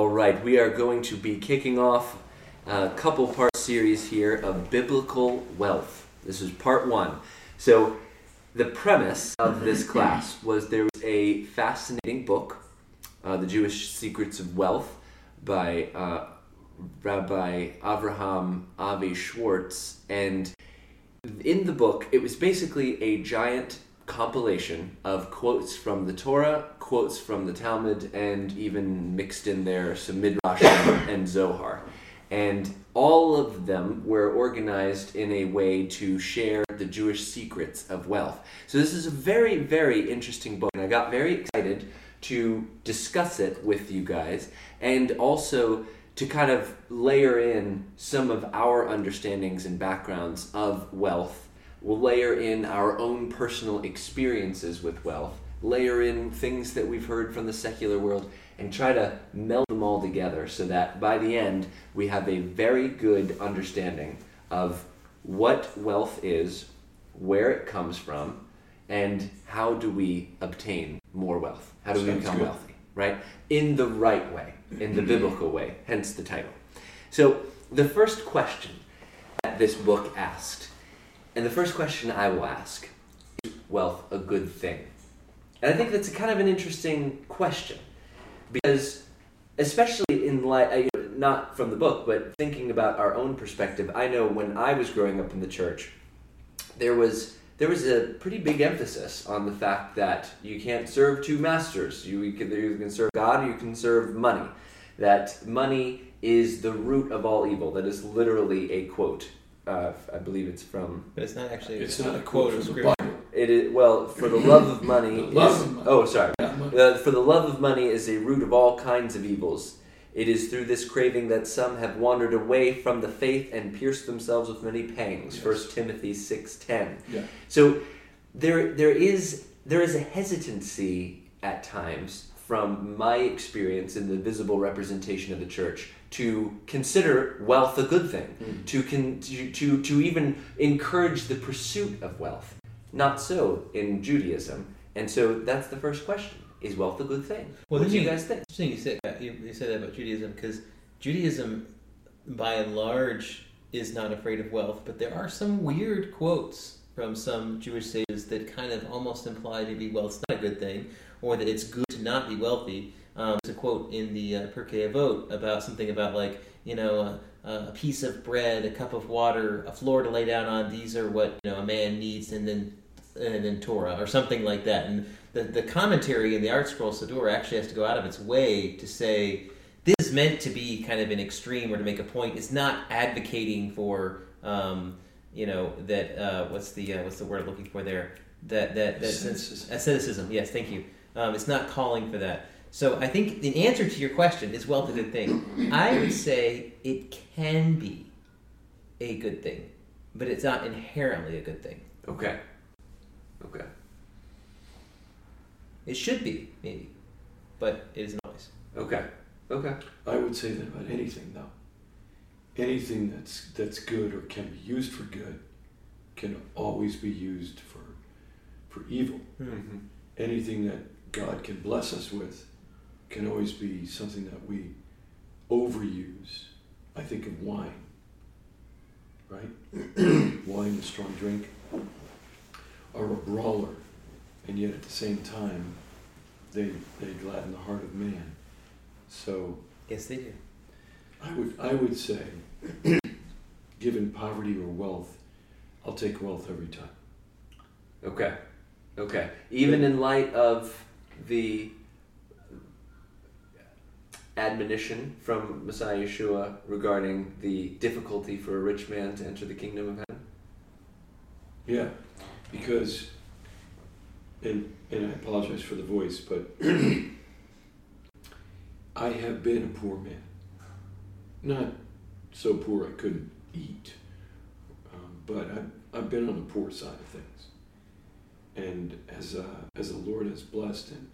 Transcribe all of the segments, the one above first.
All right, we are going to be kicking off a couple part series here of biblical wealth. This is part one. So, the premise of this class was there was a fascinating book, uh, The Jewish Secrets of Wealth, by uh, Rabbi Avraham Avi Schwartz. And in the book, it was basically a giant compilation of quotes from the Torah, quotes from the Talmud, and even mixed in there some Midrash and Zohar. And all of them were organized in a way to share the Jewish secrets of wealth. So, this is a very, very interesting book, and I got very excited to discuss it with you guys and also to kind of layer in some of our understandings and backgrounds of wealth We'll layer in our own personal experiences with wealth, layer in things that we've heard from the secular world, and try to meld them all together so that by the end we have a very good understanding of what wealth is, where it comes from, and how do we obtain more wealth? How do we become good. wealthy? Right? In the right way, in the mm-hmm. biblical way, hence the title. So, the first question that this book asked and the first question I will ask is wealth a good thing? And I think that's kind of an interesting question because, especially in light, uh, not from the book, but thinking about our own perspective, I know when I was growing up in the church, there was there was a pretty big emphasis on the fact that you can't serve two masters. You, can, you can serve God or you can serve money. That money is the root of all evil. That is literally a quote. Uh, I believe it's from But it's not actually. It's not a quote of from the scripture. Bible. It is well for the love of money. The love is, of money. Oh, sorry. Yeah. Uh, for the love of money is a root of all kinds of evils. It is through this craving that some have wandered away from the faith and pierced themselves with many pangs. Yes. First Timothy six ten. Yeah. So there there is there is a hesitancy at times from my experience in the visible representation of the church to consider wealth a good thing Mm. to, con- to, to, to even encourage the pursuit of wealth. Not so in Judaism. And so that's the first question. Is wealth a good thing? Well, what do you you- guys think? Interesting you said that. You, you said that about Judaism because Judaism, by and large, is not afraid of wealth, but there are some weird quotes from some Jewish sages that kind of almost imply maybe wealth's not a good thing, or that it's good to not be wealthy. Um, there's a quote in the uh, Pirkei Avot about something about like you know a, a piece of bread, a cup of water, a floor to lay down on. These are what you know a man needs, and then and then Torah or something like that. And the, the commentary in the ArtScroll Siddur actually has to go out of its way to say this is meant to be kind of an extreme or to make a point. It's not advocating for um, you know that uh, what's the uh, what's the word I'm looking for there that that that Asceticism. asceticism. Yes, thank you. Um, it's not calling for that. So I think the answer to your question is wealth a good thing. I would say it can be a good thing, but it's not inherently a good thing. Okay. Okay. It should be maybe, but it isn't always. Okay. Okay. I would say that about anything, though. Anything that's that's good or can be used for good can always be used for for evil. Mm-hmm. Anything that God can bless us with can always be something that we overuse. I think of wine, right? wine, a strong drink, are a brawler, and yet at the same time, they they gladden the heart of man. So Yes, they do. I would I would say, given poverty or wealth, I'll take wealth every time. Okay. Okay. Even in light of the admonition from Messiah Yeshua regarding the difficulty for a rich man to enter the kingdom of heaven? Yeah, because, and and I apologize for the voice, but I have been a poor man. Not so poor I couldn't eat, um, but I've, I've been on the poor side of things. And as uh, as the Lord has blessed, and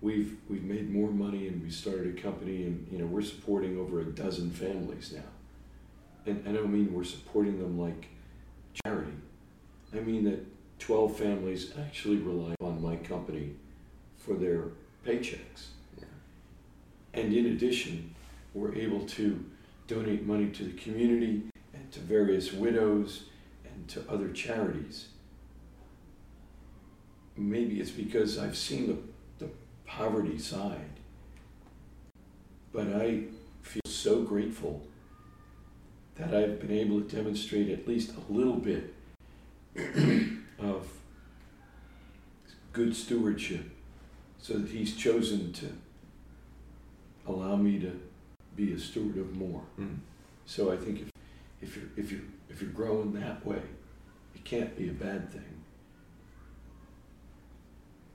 we've we've made more money, and we started a company, and you know we're supporting over a dozen families now. And I don't mean we're supporting them like charity. I mean that 12 families actually rely on my company for their paychecks. Yeah. And in addition, we're able to donate money to the community and to various widows and to other charities. Maybe it's because I've seen the, the poverty side. But I feel so grateful that I've been able to demonstrate at least a little bit of good stewardship so that he's chosen to allow me to be a steward of more. Mm. So I think if, if you're if you if you're growing that way, it can't be a bad thing.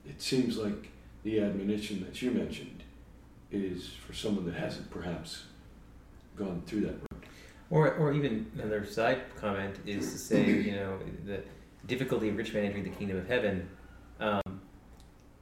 It seems like the admonition that you mentioned is for someone that hasn't perhaps gone through that road. Or, or even another side comment is to say, you know, the difficulty of rich man entering the kingdom of heaven. Um,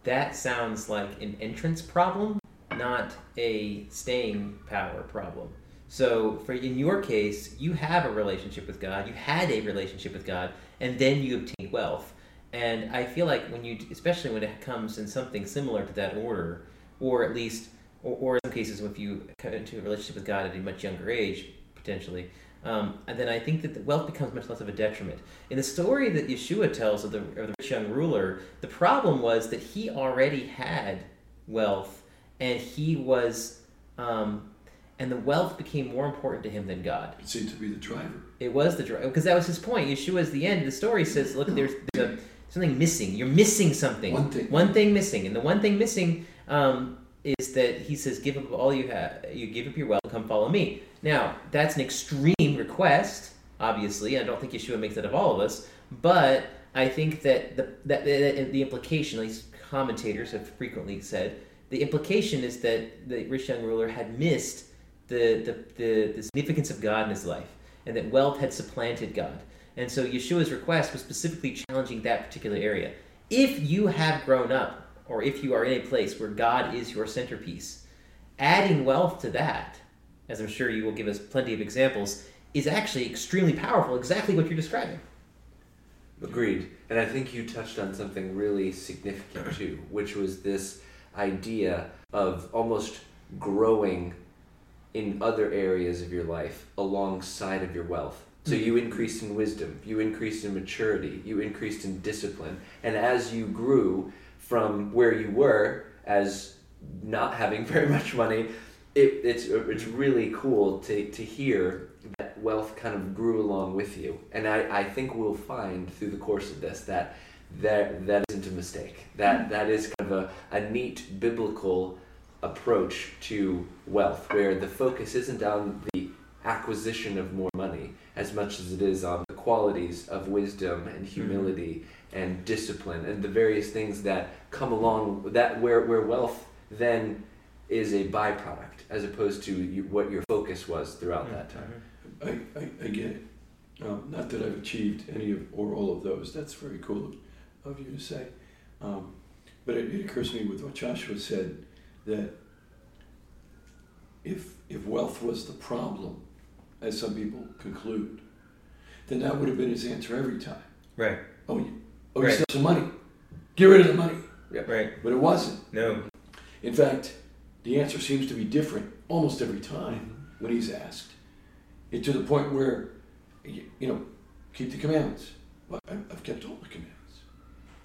that sounds like an entrance problem, not a staying power problem. So, for in your case, you have a relationship with God. You had a relationship with God, and then you obtained wealth. And I feel like when you, especially when it comes in something similar to that order, or at least, or, or in some cases, if you come into a relationship with God at a much younger age, potentially, um, and then I think that the wealth becomes much less of a detriment. In the story that Yeshua tells of the, of the rich young ruler, the problem was that he already had wealth, and he was, um, and the wealth became more important to him than God. It seemed to be the driver. It was the driver because that was his point. Yeshua, at the end of the story, says, "Look, there's, there's a, something missing. You're missing something. One thing. One thing missing, and the one thing missing um, is that he says, "Give up all you have. You give up your wealth. Come follow me." Now, that's an extreme request. Obviously, I don't think Yeshua makes that of all of us, but I think that the that, that the implication, at least commentators have frequently said, the implication is that the rich young ruler had missed the, the, the, the significance of God in his life, and that wealth had supplanted God. And so Yeshua's request was specifically challenging that particular area. If you have grown up, or if you are in a place where God is your centerpiece, adding wealth to that, as I'm sure you will give us plenty of examples, is actually extremely powerful, exactly what you're describing. Agreed. And I think you touched on something really significant too, which was this idea of almost growing in other areas of your life alongside of your wealth. So you increased in wisdom, you increased in maturity, you increased in discipline. And as you grew from where you were as not having very much money, it, it's it's really cool to, to hear that wealth kind of grew along with you. And I, I think we'll find through the course of this that that, that isn't a mistake. That mm-hmm. that is kind of a, a neat biblical approach to wealth where the focus isn't on the acquisition of more money as much as it is on the qualities of wisdom and humility and discipline and the various things that come along that where, where wealth then is a byproduct as opposed to you, what your focus was throughout that time. I, I, I get it. Um, not that I've achieved any of or all of those. That's very cool of, of you to say. Um, but it, it occurs to me with what Joshua said that if if wealth was the problem, as some people conclude, then that would have been his answer every time. Right. Oh, you, oh, Right. you still some money. Get rid of the money. Right. But it wasn't. No. In fact, the answer seems to be different almost every time when he's asked. It to the point where, you, you know, keep the commandments. Well, I- I've kept all the commandments.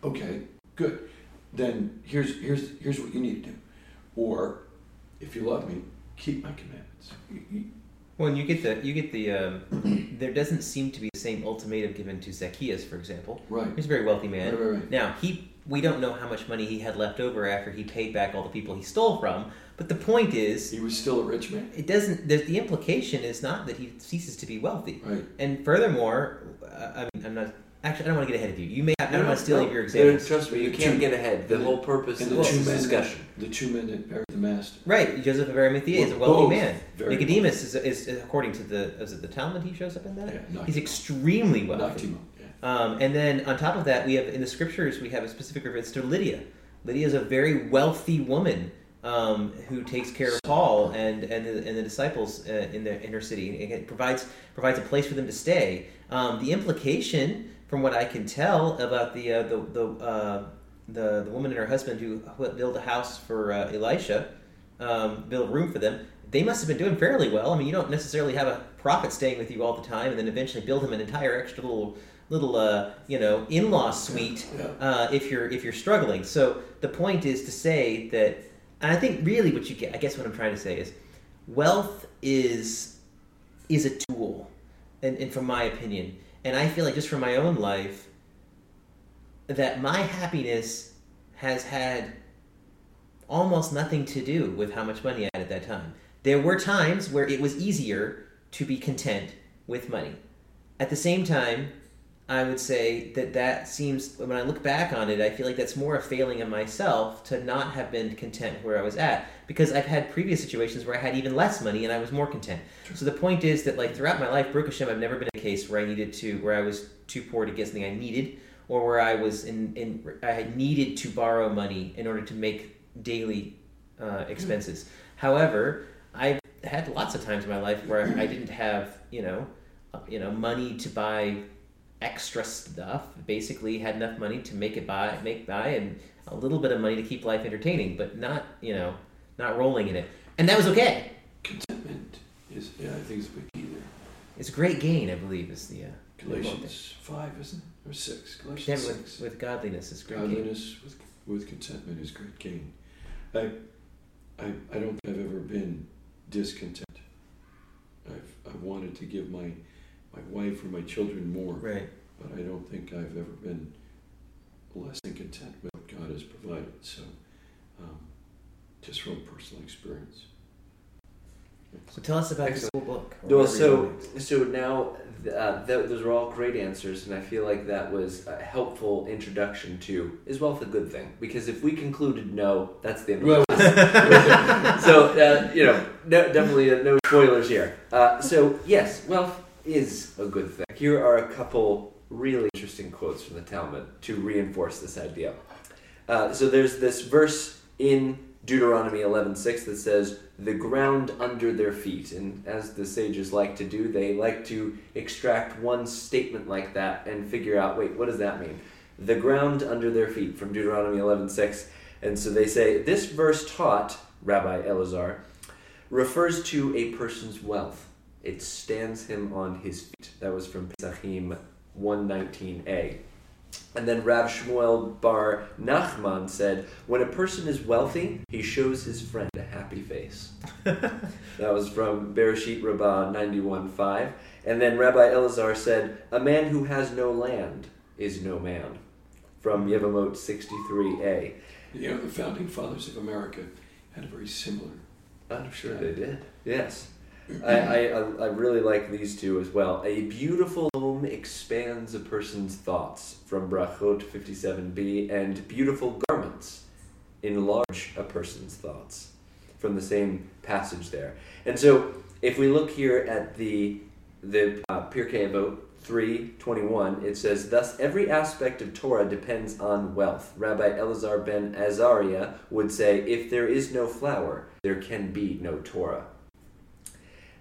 Okay, good. Then here's here's here's what you need to do. Or, if you love me, keep my commandments. You- you- Well, and you get the you get the um, there doesn't seem to be the same ultimatum given to Zacchaeus, for example. right. He's a very wealthy man. Right, right, right. Now he we don't know how much money he had left over after he paid back all the people he stole from. But the point is, He was still a rich man. it doesn't. The, the implication is not that he ceases to be wealthy. Right. And furthermore, uh, I mean, I'm not actually. I don't want to get ahead of you. You may. I don't No, want to steal no, your example. Trust me, you can't two- get ahead. The the- whole purpose And of the this two is men, discussion. the two men that buried the master. Right, Joseph of Arimathea is a wealthy man. Nicodemus is, is, is according to the is it the Talmud he shows up in that? Yeah, knocked He's him- extremely wealthy. him up. Yeah. Um, and then on top of that, we have in the scriptures we have a specific reference to Lydia. Lydia is a very wealthy woman um, who takes care of Paul and and the, and the disciples uh, in the in her city. And it provides provides a place for them to stay. Um, the implication, from what I can tell, about the uh, the the, uh, the the woman and her husband who built a house for uh, Elisha. um, build room for them. They must have been doing fairly well. I mean, you don't necessarily have a prophet staying with you all the time, and then eventually build him an entire extra little little uh, you know in-law suite uh, if you're if you're struggling. So the point is to say that, and I think really what you get, I guess what I'm trying to say is, wealth is is a tool, and, and from my opinion, and I feel like just from my own life, that my happiness has had almost nothing to do with how much money I had at that time. There were times where it was easier to be content with money. At the same time, I would say that that seems, when I look back on it, I feel like that's more a failing of myself to not have been content where I was at. Because I've had previous situations where I had even less money and I was more content. So the point is that, like, throughout my life, Baruch Hashem, I've never been in a case where I needed to, where I was too poor to get something I needed, or where I was in, in I had needed to borrow money in order to make daily uh, expenses. However, I've had lots of times in my life where I didn't have, you know, you know, money to buy extra stuff. Basically, had enough money to make it buy, make buy, and a little bit of money to keep life entertaining, but not, you know, not rolling in it. And that was okay. Contentment is, yeah, I think it's a big key there. It's a great gain, I believe, is the uh, Galatians 5, isn't it? Or 6. Galatians 6. with, with godliness is great gain. Godliness with, with contentment is great gain. I, I, I don't think I've ever been discontent. I've, I've wanted to give my, my wife or my children more, Right. but I don't think I've ever been less than content with what God has provided. So, um, just from personal experience. So tell us about Excellent. this whole book. or Well, so so now uh, th- those are all great answers, and I feel like that was a helpful introduction to is wealth a good thing? Because if we concluded no, that's the end. Of Well, it. so uh, you know, no, definitely uh, no spoilers here. Uh, so yes, wealth is a good thing. Here are a couple really interesting quotes from the Talmud to reinforce this idea. Uh, so there's this verse in Deuteronomy 11:6 that says, "The ground under their feet." And as the sages like to do, they like to extract one statement like that and figure out, wait, what does that mean? The ground under their feet from Deuteronomy 11:6. And so they say this verse taught Rabbi Elazar refers to a person's wealth. It stands him on his feet. That was from Pesachim 119a. And then Rav Shmuel Bar Nachman said, When a person is wealthy, he shows his friend a happy face. that was from Bereshit Rabbah 91.5. And then Rabbi Elazar said, A man who has no land is no man. From Yevamot 63a. you know, the founding fathers of America had a very similar. I'm sure they did. Yes. I, I, I- really like these two as well. A beautiful home expands a person's thoughts from Brachot 57b, and beautiful garments enlarge a person's thoughts from the same passage there. And so, if we look here at the the uh, Pirkei Avot 3:21, it says, "Thus every aspect of Torah depends on wealth." Rabbi Elazar ben Azariah would say, "If there is no flour, there can be no Torah."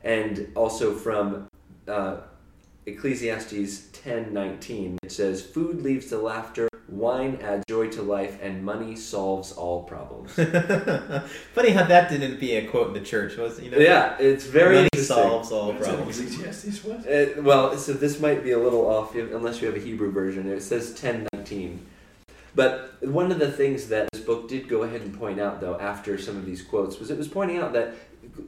And also from uh, Ecclesiastes 10:19, it says, "Food leads to laughter, wine adds joy to life, and money solves all problems." Funny how that didn't be a quote in the church, was it? You know? yeah, it's very Money interesting. solves all What is that, problems. Ecclesiastes what? Uh, well, so this might be a little off unless you have a Hebrew version. It says 1019. But one of the things that this book did go ahead and point out, though, after some of these quotes, was it was pointing out that,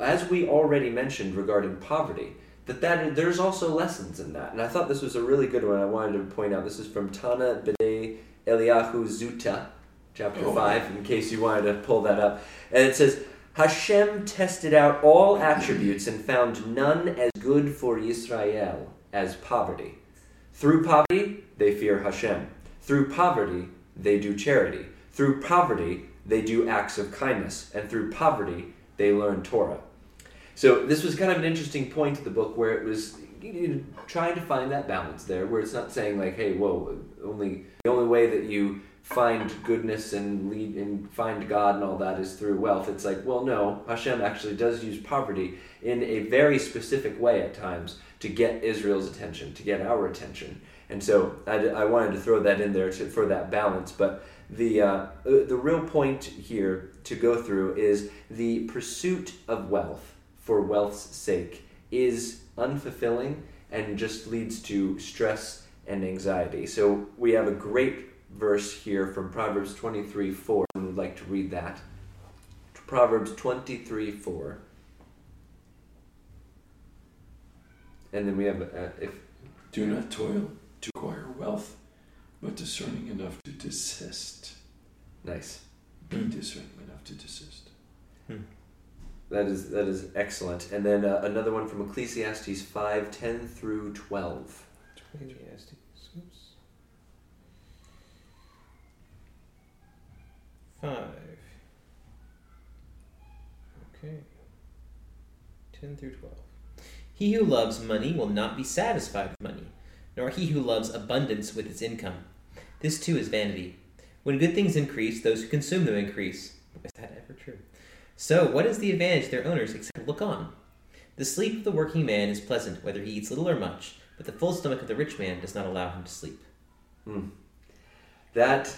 as we already mentioned regarding poverty, that, that there's also lessons in that. And I thought this was a really good one. I wanted to point out this is from Tana B'nai Eliyahu Zuta, chapter Oh. 5, in case you wanted to pull that up. And it says, Hashem tested out all attributes and found none as good for Israel as poverty. Through poverty, they fear Hashem. Through poverty, they do charity. Through poverty, they do acts of kindness. And through poverty, they learn Torah. So this was kind of an interesting point of the book where it was you know, trying to find that balance there, where it's not saying like, hey, whoa, only the only way that you find goodness and lead and find God and all that is through wealth. It's like, well, no, Hashem actually does use poverty in a very specific way at times to get Israel's attention, to get our attention. And so I, I wanted to throw that in there to, for that balance. But the uh, the real point here to go through is the pursuit of wealth for wealth's sake is unfulfilling and just leads to stress and anxiety. So we have a great verse here from Proverbs 23 4. We'd like to read that. Proverbs 23 4. And then we have, uh, if Do not toil to acquire wealth, but discerning enough to desist. nice. Be Hmm. discerning enough to desist. That is that is excellent. And then uh, another one from Ecclesiastes 5 10 through 12. Ecclesiastes. Oops. Five. Okay. Ten through twelve. He who loves money will not be satisfied with money, nor he who loves abundance with its income. This too is vanity. When good things increase, those who consume them increase. Is that ever true? So, what is the advantage their owners except to look on? The sleep of the working man is pleasant, whether he eats little or much, but the full stomach of the rich man does not allow him to sleep. Hmm. That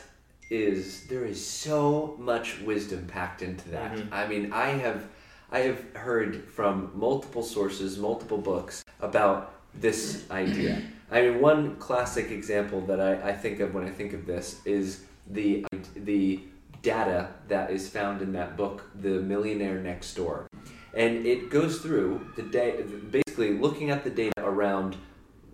is there is so much wisdom packed into that. Mhm. I mean, I have I have heard from multiple sources, multiple books about this idea. I mean, one classic example that I, I think of when I think of this is the the data that is found in that book, The Millionaire Next Door. And it goes through the day, basically looking at the data around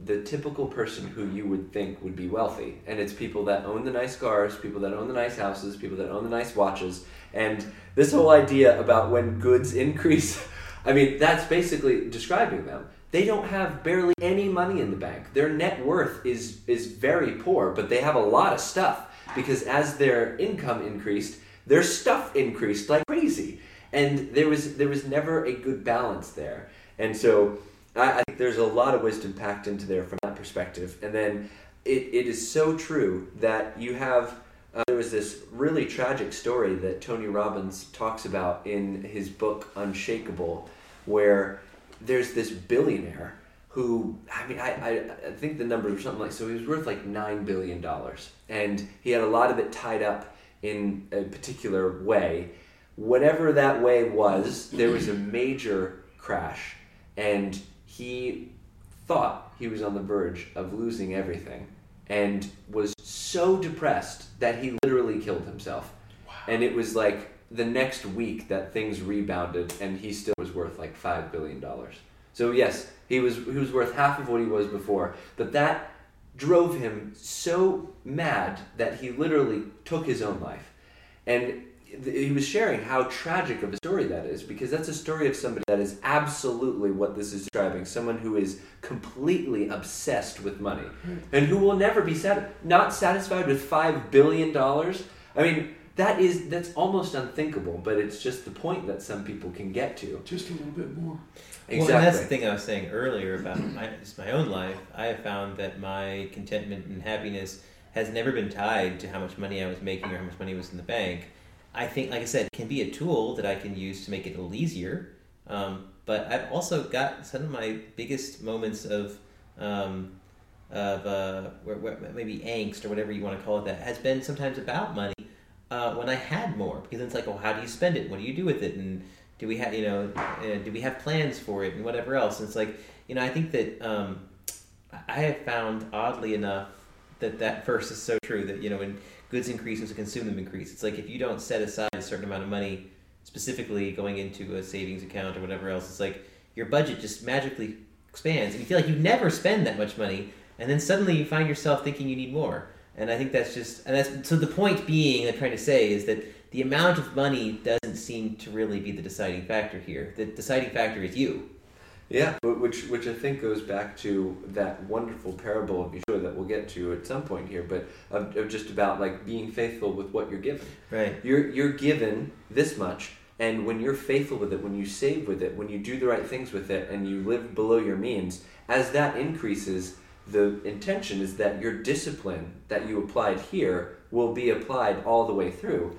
the typical person who you would think would be wealthy. And it's people that own the nice cars, people that own the nice houses, people that own the nice watches. And this whole idea about when goods increase, I mean, that's basically describing them. They don't have barely any money in the bank. Their net worth is is very poor, but they have a lot of stuff because as their income increased, their stuff increased like crazy. And there was there was never a good balance there. And so I, I think there's a lot of wisdom packed into there from that perspective. And then it, it is so true that you have. Uh, there was this really tragic story that Tony Robbins talks about in his book Unshakable, where there's this billionaire who I mean I, I, I think the number was something like so he was worth like nine billion dollars and he had a lot of it tied up in a particular way. Whatever that way was, there was a major crash and he thought he was on the verge of losing everything and was so depressed that he literally killed himself. And it was like the next week that things rebounded and he still was worth like 5 billion dollars. So yes, he was he was worth half of what he was before, but that drove him so mad that he literally took his own life. And he was sharing how tragic of a story that is because that's a story of somebody that is absolutely what this is describing someone who is completely obsessed with money hmm. and who will never be sat- not satisfied with 5 billion dollars i mean that is that's almost unthinkable but it's just the point that some people can get to Just a little bit more. Exactly Well, and that's the thing I was saying earlier about my, just my own life. I have found that my contentment and happiness has never been tied to how much money I was making or how much money was in the bank. I think, like I said, it can be a tool that I can use to make it a little easier. Um, but I've also got some of my biggest moments of um, of uh, where, where, maybe angst or whatever you want to call it. That has been sometimes about money uh, when I had more because it's like, well, how do you spend it? What do you do with it? And do we have you know uh, do we have plans for it and whatever else? And it's like you know I think that um, I have found oddly enough that that verse is so true that you know when goods increase as consume them increase. It's like if you don't set aside a certain amount of money specifically going into a savings account or whatever else, it's like your budget just magically expands and you feel like you never spend that much money and then suddenly you find yourself thinking you need more. And I think that's just and that's so the point being I'm trying to say is that the amount of money doesn't seem to really be the deciding factor here. The deciding factor is you. Yeah, which which I think goes back to that wonderful parable of Yeshua that we'll get to at some point here, but of, of just about like being faithful with what you're given. Right. You're you're given this much, and when you're faithful with it, when you save with it, when you do the right things with it, and you live below your means, as that increases, the intention is that your discipline that you applied here will be applied all the way through.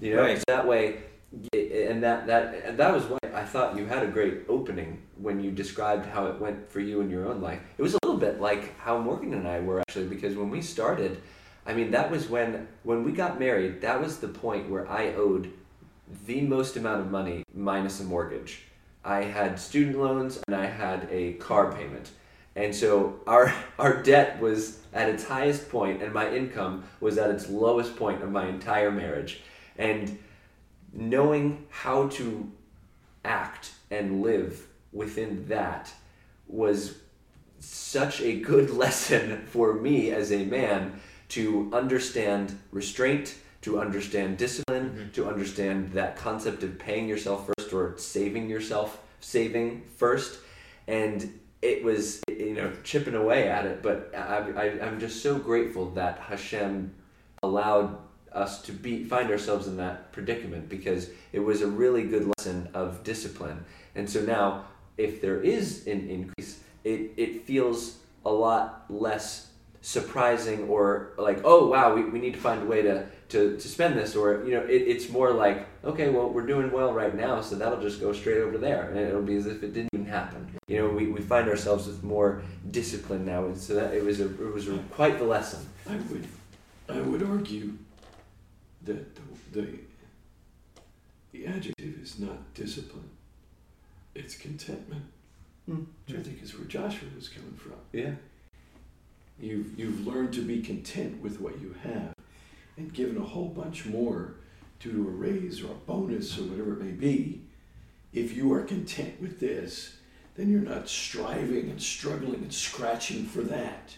You know, Right. that way, and that that that was why I thought you had a great opening when you described how it went for you in your own life. It was a little bit like how Morgan and I were actually because when we started, I mean that was when when we got married. That was the point where I owed the most amount of money minus a mortgage. I had student loans and I had a car payment. And so our our debt was at its highest point and my income was at its lowest point of my entire marriage. And knowing how to act and live within that was such a good lesson for me as a man to understand restraint, to understand discipline, Mhm. to understand that concept of paying yourself first or saving yourself, saving first. And it was, you know, chipping away at it. But I, I, I'm just so grateful that Hashem allowed us to be find ourselves in that predicament because it was a really good lesson of discipline. And so now, if there is an increase, it, it feels a lot less surprising or like, oh wow, we, we need to find a way to, to, to spend this or you know, it, it's more like, okay, well we're doing well right now, so that'll just go straight over there and it'll be as if it didn't even happen. You know, we, we find ourselves with more discipline now and so that it was a it was a, quite the lesson. I would, I would argue that the, the, the adjective is not discipline, it's contentment, hmm. which I think is where Joshua was coming from. Yeah. You've, you've learned to be content with what you have and given a whole bunch more due to a raise or a bonus or whatever it may be. If you are content with this, then you're not striving and struggling and scratching for that.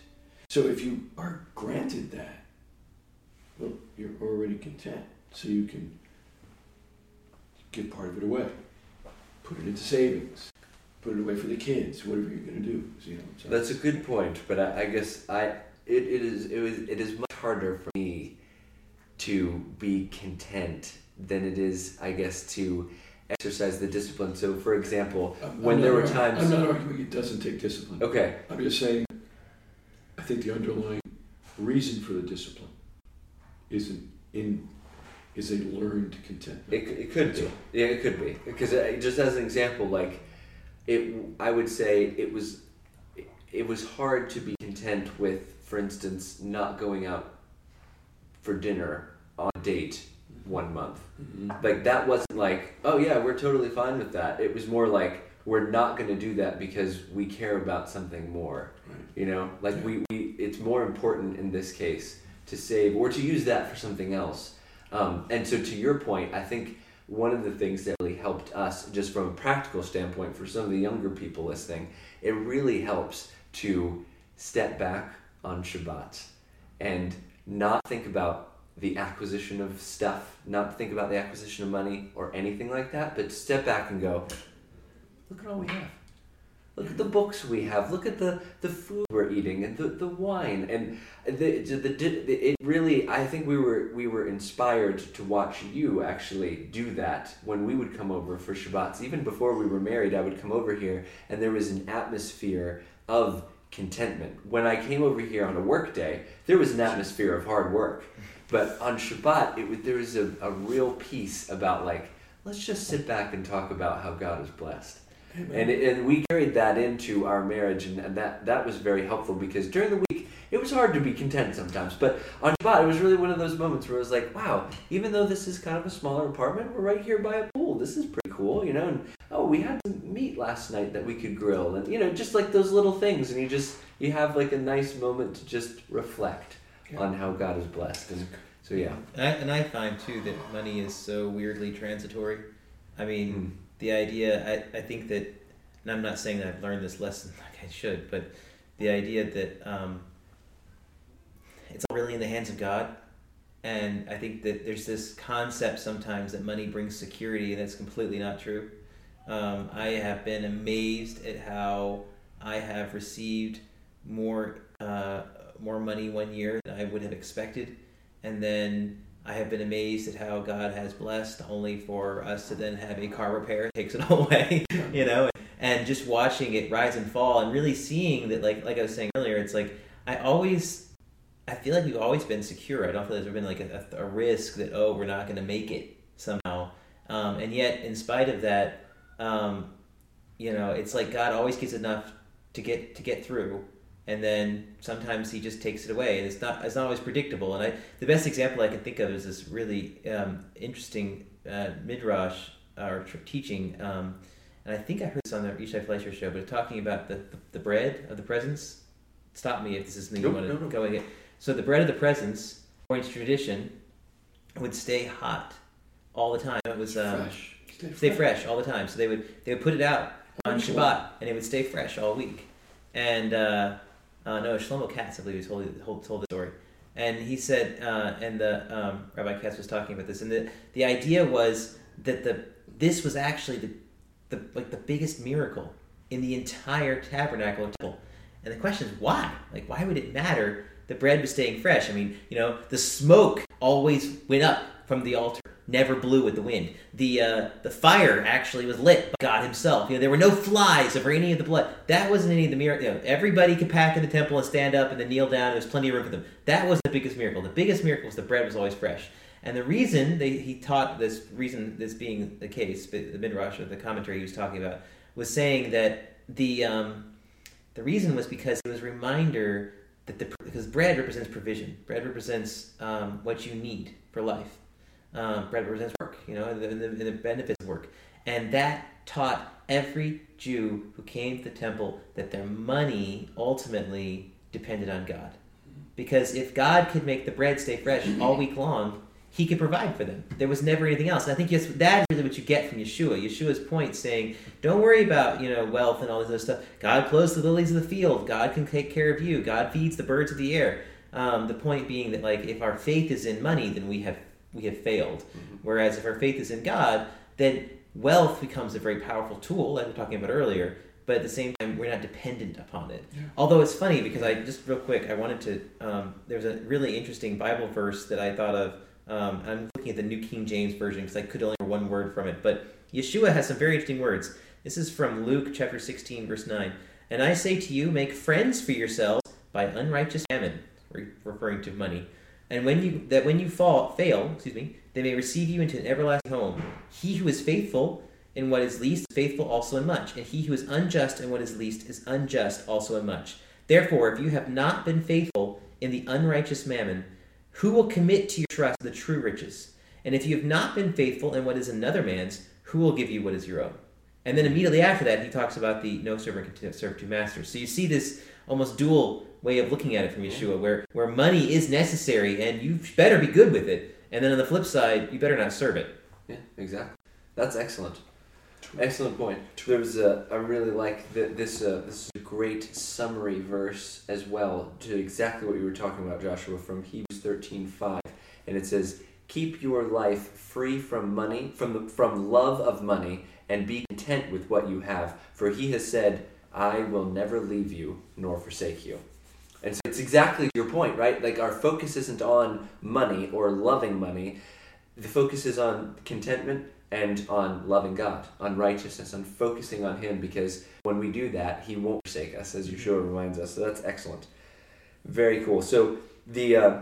So if you are granted that, well, you're already content. So you can give part of it away, put it into savings, put it away for the kids, whatever you're going to do. So, you know, so That's a good point, but I, I guess I it, it is it was it is much harder for me to be content than it is I guess to exercise the discipline. So for example, I'm- when I'm there were times I'm not arguing it doesn't take discipline. okay, I'm just saying, I think the underlying reason for the discipline is an in is a learned contentment. it, it could be. Yeah, it could be. Because uh, just as an example like it I would say it was it, it was hard to be content with for instance not going out for dinner on a date one month. Mhm. like that wasn't like oh yeah we're totally fine with that it was more like we're not going to do that because we care about something more Right. you know like we, we it's more important in this case to save or to use that for something else um, and so to your point i think one of the things that really helped us just from a practical standpoint for some of the younger people listening it really helps to step back on shabbat and not think about the acquisition of stuff, not think about the acquisition of money or anything like that, but step back and go, look at all we have. Look at the books we have. Look at the, the food we're eating and the, the wine and the, the, the it really I think we were we were inspired to watch you actually do that when we would come over for Shabbats. Even before we were married, I would come over here and there was an atmosphere of contentment. When I came over here on a work day, there was an atmosphere of hard work. But on Shabbat, it there was a, a real peace about like, let's just sit back and talk about how God is blessed. Amen. And, and we carried that into our marriage, and, and that, that was very helpful because during the week, it was hard to be content sometimes. But on Shabbat, it was really one of those moments where I was like, wow, even though this is kind of a smaller apartment, we're right here by a pool. This is pretty cool, you know? And oh, we had some meat last night that we could grill. And, you know, just like those little things. And you just, you have like a nice moment to just reflect Yeah. on how God is blessed. And so, yeah. And I, and I find too that money is so weirdly transitory. I mean, hmm. The idea, I, I think that, and I'm not saying that I've learned this lesson like I should, but the idea that um, it's all really in the hands of God. And I think that there's this concept sometimes that money brings security, and that's completely not true. Um, I have been amazed at how I have received more uh, more money one year than I would have expected, and then I have been amazed at how God has blessed, only for us to then have a car repair takes it all away, you know, and just watching it rise and fall, and really seeing that, like like I was saying earlier, it's like I always. I feel like we've always been secure. I don't feel there's been like a, a, a risk that oh we're not going to make it somehow, um, and yet in spite of that, um, you know, it's like God always gives enough to get to get through, and then sometimes He just takes it away, and it's not it's not always predictable. And I the best example I can think of is this really um, interesting uh, midrash uh, or tr- teaching, um, and I think I heard this on the Yishai Fleischer show, but talking about the, the, the bread of the presence. Stop me if this is something Nope, you want to no, no. go again. So the bread of the presence, according to tradition, would stay hot all the time. It was um, fresh. Stay, stay fresh all the time. So they would they would put it out on Shabbat, and it would stay fresh all week. And uh, uh, no, Shlomo Katz, I believe, told told, told the story. And he said, uh, and the um, Rabbi Katz was talking about this, and the the idea was that the this was actually the the like the biggest miracle in the entire tabernacle temple. And the question is why? Like, why would it matter? The bread was staying fresh. I mean, you know, the smoke always went up from the altar, never blew with the wind. The uh, the fire actually was lit by God Himself. You know, there were no flies over any of the blood. That wasn't any of the miracle. You know, everybody could pack in the temple and stand up and then kneel down. There was plenty of room for them. That was the biggest miracle. The biggest miracle was the bread was always fresh. And the reason they, he taught this reason this being the case, the midrash or the commentary he was talking about was saying that the um, the reason was because it was a reminder that the because bread represents provision. Bread represents um, what you need for life. Um, bread represents work, you know, and the, and the, and the benefits of work, and that taught every Jew who came to the temple that their money ultimately depended on God, because if God could make the bread stay fresh all week long, He could provide for them. There was never anything else, and I think yes, that is really what you get from Yeshua. Yeshua's point saying, "Don't worry about you know wealth and all this other stuff. God clothes the lilies of the field. God can take care of you. God feeds the birds of the air." Um, the point being that like if our faith is in money, then we have we have failed. Whereas if our faith is in God, then wealth becomes a very powerful tool, like we were talking about earlier. But at the same time, we're not dependent upon it. Yeah. Although it's funny because I just real quick, I wanted to. Um, there's a really interesting Bible verse that I thought of. Um, I'm looking at the New King James version because I could only remember one word from it. But Yeshua has some very interesting words. This is from Luke chapter 16, verse 9. And I say to you, make friends for yourselves by unrighteous mammon, re- referring to money. And when you that when you fall fail, excuse me, they may receive you into an everlasting home. He who is faithful in what is least is faithful also in much, and he who is unjust in what is least is unjust also in much. Therefore, if you have not been faithful in the unrighteous mammon, who will commit to your trust the true riches? And if you have not been faithful in what is another man's, who will give you what is your own? And then immediately after that, he talks about the no servant can serve two masters. So you see this almost dual way of looking at it from Yeshua, where, where money is necessary and you better be good with it. And then on the flip side, you better not serve it. Yeah, exactly. That's excellent. Excellent point. There was a, I really like the, this. Uh, this is a great summary verse as well to exactly what you were talking about, Joshua, from Hebrews thirteen five, and it says, "Keep your life free from money, from the from love of money, and be content with what you have. For He has said, I will never leave you nor forsake you." And so it's exactly your point, right? Like our focus isn't on money or loving money. The focus is on contentment and on loving God, on righteousness, on focusing on Him because when we do that, He won't forsake us, as Yeshua reminds us. So that's excellent. Very cool. So the uh,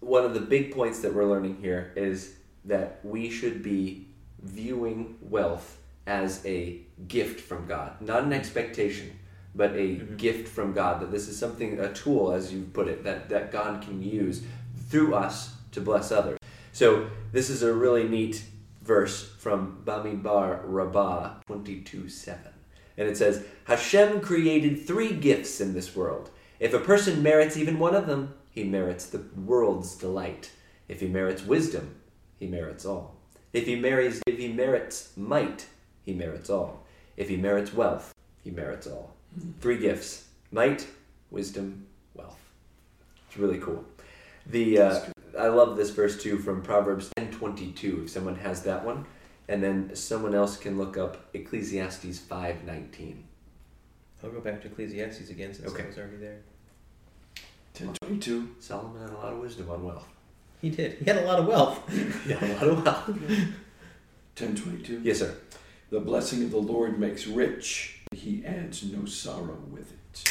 one of the big points that we're learning here is that we should be viewing wealth as a gift from God, not an expectation, but a Mhm. gift from God. That this is something, a tool, as you put it, that, that God can use through us to bless others. So this is a really neat verse from Bamidbar Rabbah 22 7. And it says, Hashem created three gifts in this world. If a person merits even one of them, he merits the world's delight. If he merits wisdom, he merits all. If he marries if he merits might, he merits all. If he merits wealth, he merits all. Three gifts. Might, wisdom, wealth. It's really cool. The uh, I love this verse too from Proverbs 10:22 if someone has that one and then someone else can look up Ecclesiastes 5:19. I'll go back to Ecclesiastes again since Okay. I was already there. Ten twenty-two. Solomon had a lot of wisdom on wealth. He did. He had a lot of wealth. Yeah, a lot of wealth. Ten twenty-two. Yes, sir. The blessing of the Lord makes rich; he adds no sorrow with it.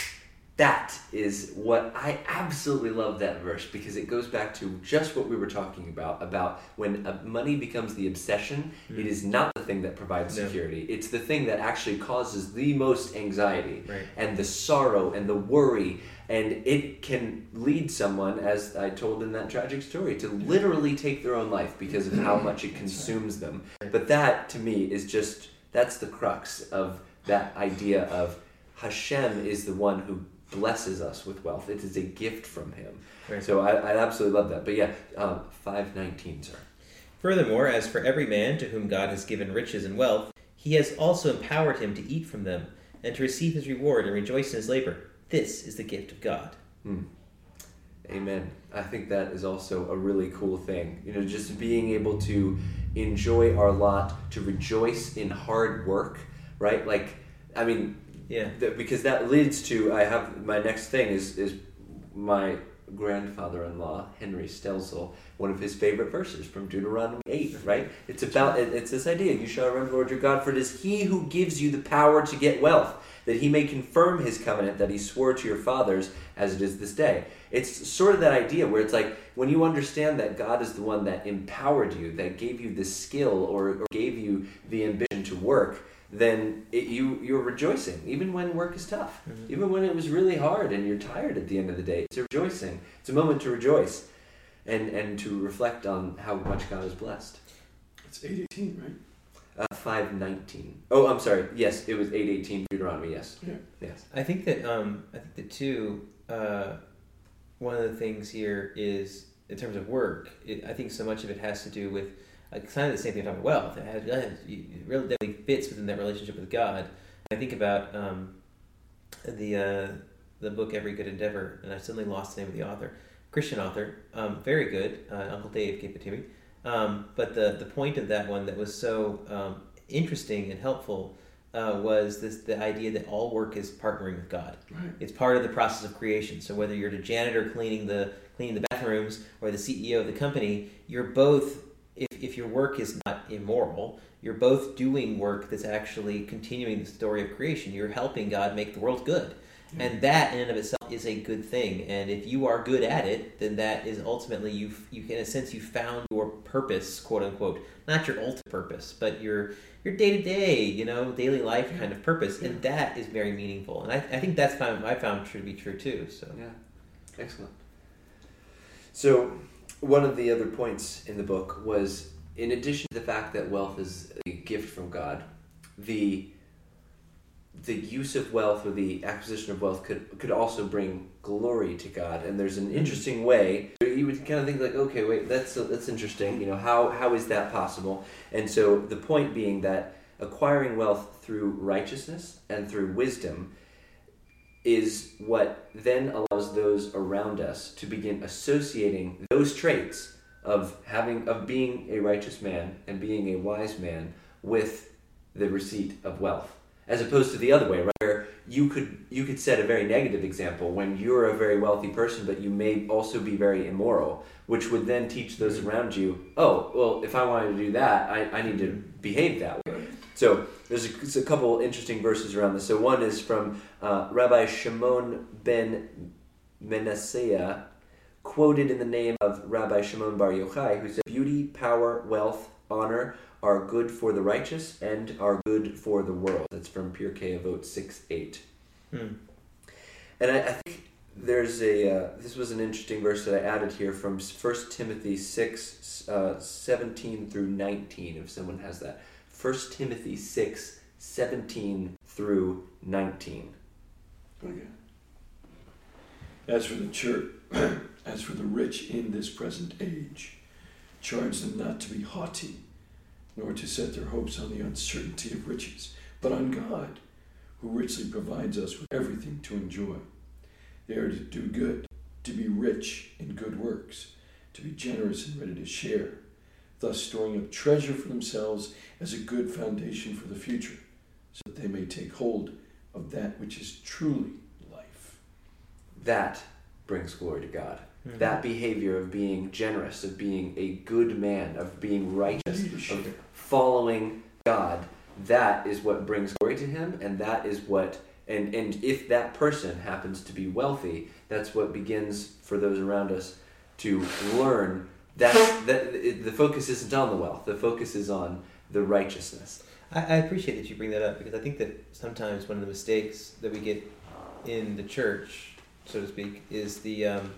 that is what I absolutely love that verse because it goes back to just what we were talking about about when uh, money becomes the obsession Mm. it is not the thing that provides No. security it's the thing that actually causes the most anxiety Right. and the sorrow and the worry and it can lead someone as I told in that tragic story to literally take their own life because of how much it consumes them but that to me is just that's the crux of that idea of Hashem is the one who blesses us with wealth. It is a gift from Him. So I, I absolutely love that. But yeah, um, five nineteen, sir. Furthermore, as for every man to whom God has given riches and wealth, he has also empowered him to eat from them, and to receive his reward and rejoice in his labor. This is the gift of God. Hmm. Amen. I think that is also a really cool thing. You know, just being able to enjoy our lot, to rejoice in hard work, right? Like, I mean, Yeah. Th- because that leads to I have my next thing is is my grandfather-in-law Henry Stelzel, one of his favorite verses from Deuteronomy 8 right? It's about it's this idea you shall remember Lord your God for it is he who gives you the power to get wealth that he may confirm his covenant that he swore to your fathers as it is this day. It's sort of that idea where it's like when you understand that God is the one that empowered you that gave you the skill or, or gave you the ambition to work then it, you you're rejoicing even when work is tough Mhm. even when it was really hard and you're tired at the end of the day it's a rejoicing it's a moment to rejoice and and to reflect on how much god has blessed It's 818, right? uh, 519 oh i'm sorry yes it was 818 deuteronomy yes Yeah. yes I think that um, I think that too. Uh, one of the things here is in terms of work. It, I think so much of it has to do with uh, kind of the same thing talking about wealth. It, has, it has- it really definitely fits within that relationship with God. I think about um, the uh, the book Every Good Endeavor, and I suddenly lost the name of the author. Christian author, um, very good. Uh, Uncle Dave gave it to me. Um, but the the point of that one that was so um, interesting and helpful uh, was this the idea that all work is partnering with God. Right. It's part of the process of creation. So whether you're the janitor cleaning the cleaning the bathrooms or the CEO of the company, you're both. If, if your work is not immoral, you're both doing work that's actually continuing the story of creation. You're helping God make the world good. And that in and of itself is a good thing. And if you are good at it, then that is ultimately you you in a sense you found your purpose, quote unquote. Not your ultimate purpose, but your your day to day, you know, daily life kind of purpose. And that is very meaningful. And I, I think that's found I found to be true too. So yeah excellent so one of the other points in the book was in addition to the fact that wealth is a gift from god the the use of wealth or the acquisition of wealth could could also bring glory to God. And there's an interesting way you would kind of think like, okay, wait, that's that's interesting. You know, how how is that possible? And so the point being that acquiring wealth through righteousness and through wisdom is what then allows those around us to begin associating those traits of having of being a righteous man and being a wise man with the receipt of wealth as opposed to the other way right? Where you could you could set a very negative example when you're a very wealthy person but you may also be very immoral which would then teach those mm-hmm. around you oh well if i wanted to do that i, I need to behave that way so there's a, a couple interesting verses around this so one is from uh, rabbi shimon ben menasseh quoted in the name of rabbi shimon bar yochai who said beauty power wealth honor are good for the righteous and are good for the world. That's from Pirkei Avot 6 8. Hmm. And I, I think there's a, uh, this was an interesting verse that I added here from 1 Timothy 6 uh, 17 through 19, if someone has that. 1 Timothy 6 17 through 19. Okay. As for the church, as for the rich in this present age, charge them not to be haughty, nor to set their hopes on the uncertainty of riches, but on God, who richly provides us with everything to enjoy. They are to do good, to be rich in good works, to be generous and ready to share, thus storing up treasure for themselves as a good foundation for the future, so that they may take hold of that which is truly life. That brings glory to God. Mhm. That behavior of being generous, of being a good man, of being righteous, Ready of following God, that is what brings glory to Him, and that is what And, and if that person happens to be wealthy, that's what begins for those around us to learn that, that the focus isn't on the wealth, the focus is on the righteousness. I, I appreciate that you bring that up because I think that sometimes one of the mistakes that we get in the church, so to speak, is the um,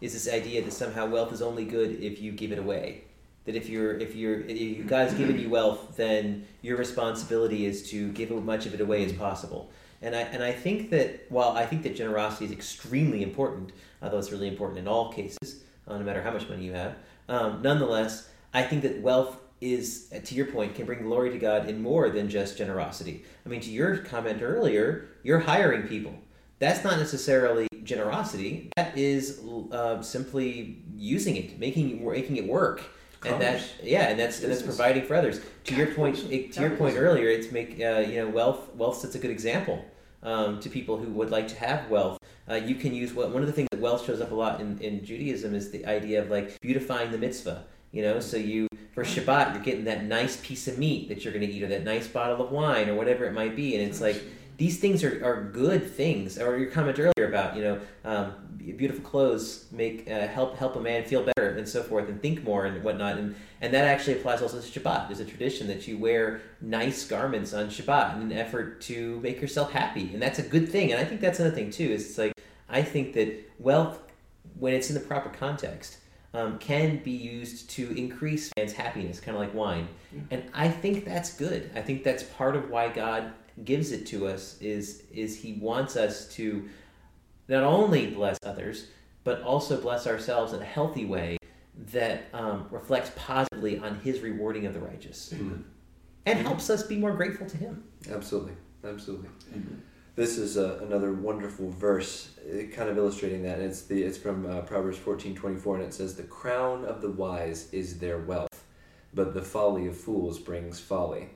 is this idea that somehow wealth is only good if you give it away. That if you're if you're if God's given you wealth, then your responsibility is to give as much of it away as possible. And I and I think that while I think that generosity is extremely important, although it's really important in all cases, uh, no matter how much money you have, um, nonetheless, I think that wealth is, to your point, can bring glory to God in more than just generosity. I mean, to your comment earlier, you're hiring people. That's not necessarily generosity. That is uh, simply using it, making making it work, and that yeah, and that's and that's providing for others. To your point, it, to your point earlier, it's make uh, you know wealth. Wealth sets a good example um, to people who would like to have wealth. Uh, you can use what one of the things that wealth shows up a lot in, in Judaism is the idea of like beautifying the mitzvah. You know, so you for Shabbat you're getting that nice piece of meat that you're going to eat, or that nice bottle of wine, or whatever it might be, and it's like these things are, are good things. Or your comment earlier about you know um, beautiful clothes make uh, help help a man feel better and so forth, and think more and whatnot, and and that actually applies also to Shabbat. There's a tradition that you wear nice garments on Shabbat in an effort to make yourself happy, and that's a good thing. And I think that's another thing too. Is it's like I think that wealth, when it's in the proper context um, can be used to increase man's happiness, kind of like wine. Yeah. And I think that's good. I think that's part of why God gives it to us is is He wants us to not only bless others but also bless ourselves in a healthy way that um, reflects positively on His rewarding of the righteous, Amen. and helps us be more grateful to Him. Absolutely, absolutely. Amen. This is uh, another wonderful verse, uh, kind of illustrating that. And it's the it's from uh, Proverbs fourteen twenty four, and it says, "The crown of the wise is their wealth, but the folly of fools brings folly."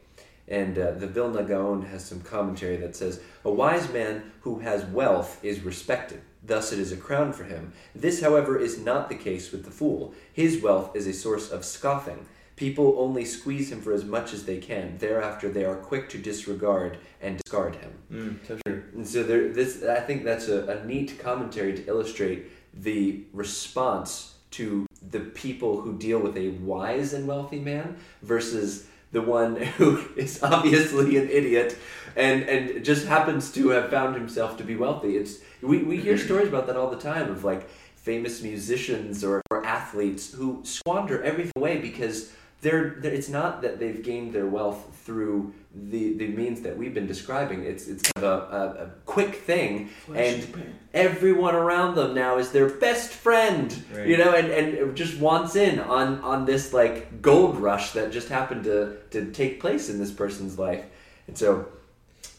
And uh, the Vilna Gaon has some commentary that says, "A wise man who has wealth is respected." Thus, it is a crown for him. This, however, is not the case with the fool. His wealth is a source of scoffing. People only squeeze him for as much as they can. Thereafter, they are quick to disregard and discard him. Mm, so true. And so there, this I think that's a, a neat commentary to illustrate the response to the people who deal with a wise and wealthy man versus the one who is obviously an idiot and and just happens to have found himself to be wealthy. It's we, we hear stories about that all the time of like famous musicians or, or athletes who squander everything away because they're, they're, it's not that they've gained their wealth through the, the means that we've been describing. It's it's kind of a, a, a quick thing, Flash and everyone around them now is their best friend, right. you know, and, and just wants in on on this like gold rush that just happened to to take place in this person's life, and so.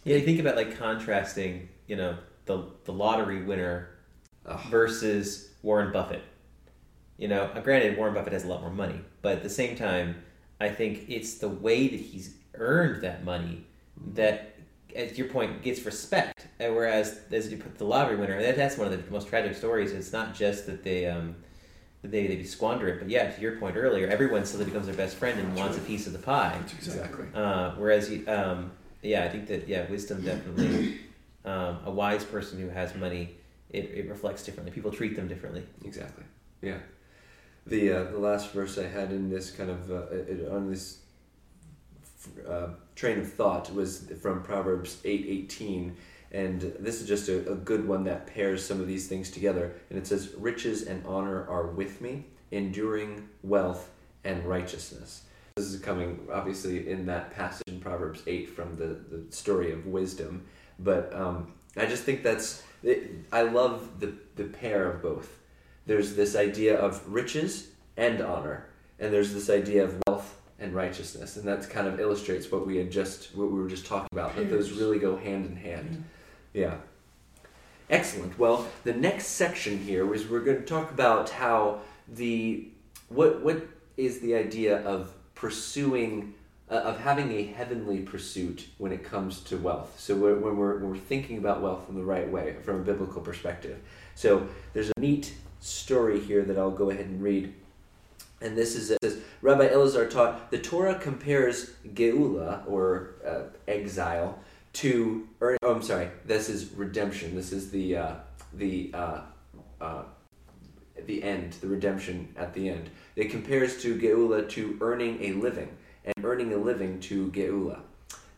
Yeah, you think about like contrasting, you know, the the lottery winner versus Warren Buffett you know, uh, granted, Warren Buffett has a lot more money, but at the same time, I think it's the way that he's earned that money that, at your point, gets respect. Whereas, as you put the lottery winner, that, that's one of the most tragic stories. It's not just that they um, they they squander it, but yeah, to your point earlier, everyone suddenly becomes their best friend and that's wants right. a piece of the pie. That's exactly. Uh, whereas, you, um, yeah, I think that yeah, wisdom definitely. um, a wise person who has money, it, it reflects differently. People treat them differently. Exactly. Yeah the uh, the last verse I had in this kind of uh, on this uh, train of thought was from Proverbs eight eighteen, and this is just a, a good one that pairs some of these things together. And it says, "Riches and honor are with me, enduring wealth and righteousness." This is coming obviously in that passage in Proverbs eight from the the story of wisdom, but um, I just think that's it, I love the the pair of both there's this idea of riches and honor, and there's this idea of wealth and righteousness, and that kind of illustrates what we had just what we were just talking about. That those really go hand in hand. Yeah. Excellent. Well, the next section here is we're going to talk about how the what what is the idea of pursuing uh, of having a heavenly pursuit when it comes to wealth. So when we're when we're thinking about wealth in the right way from a biblical perspective. So there's a neat story here that I'll go ahead and read. And this is it says Rabbi Elazar taught the Torah compares geula or uh, exile to earn. Oh, I'm sorry. This is redemption. This is the uh, the uh, uh, the end, the redemption at the end. It compares to geula to earning a living, and earning a living to geula.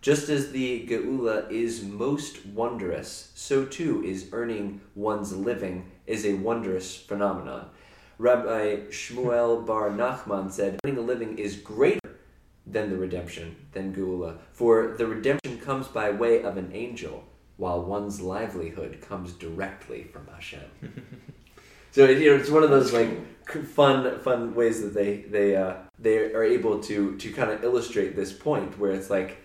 Just as the geula is most wondrous, so too is earning one's living is a wondrous phenomenon. Rabbi Shmuel Bar Nachman said, earning a living is greater than the redemption, than geula, for the redemption comes by way of an angel, while one's livelihood comes directly from Hashem. so you know, it's one of those like fun, fun ways that they they uh, they are able to to kind of illustrate this point where it's like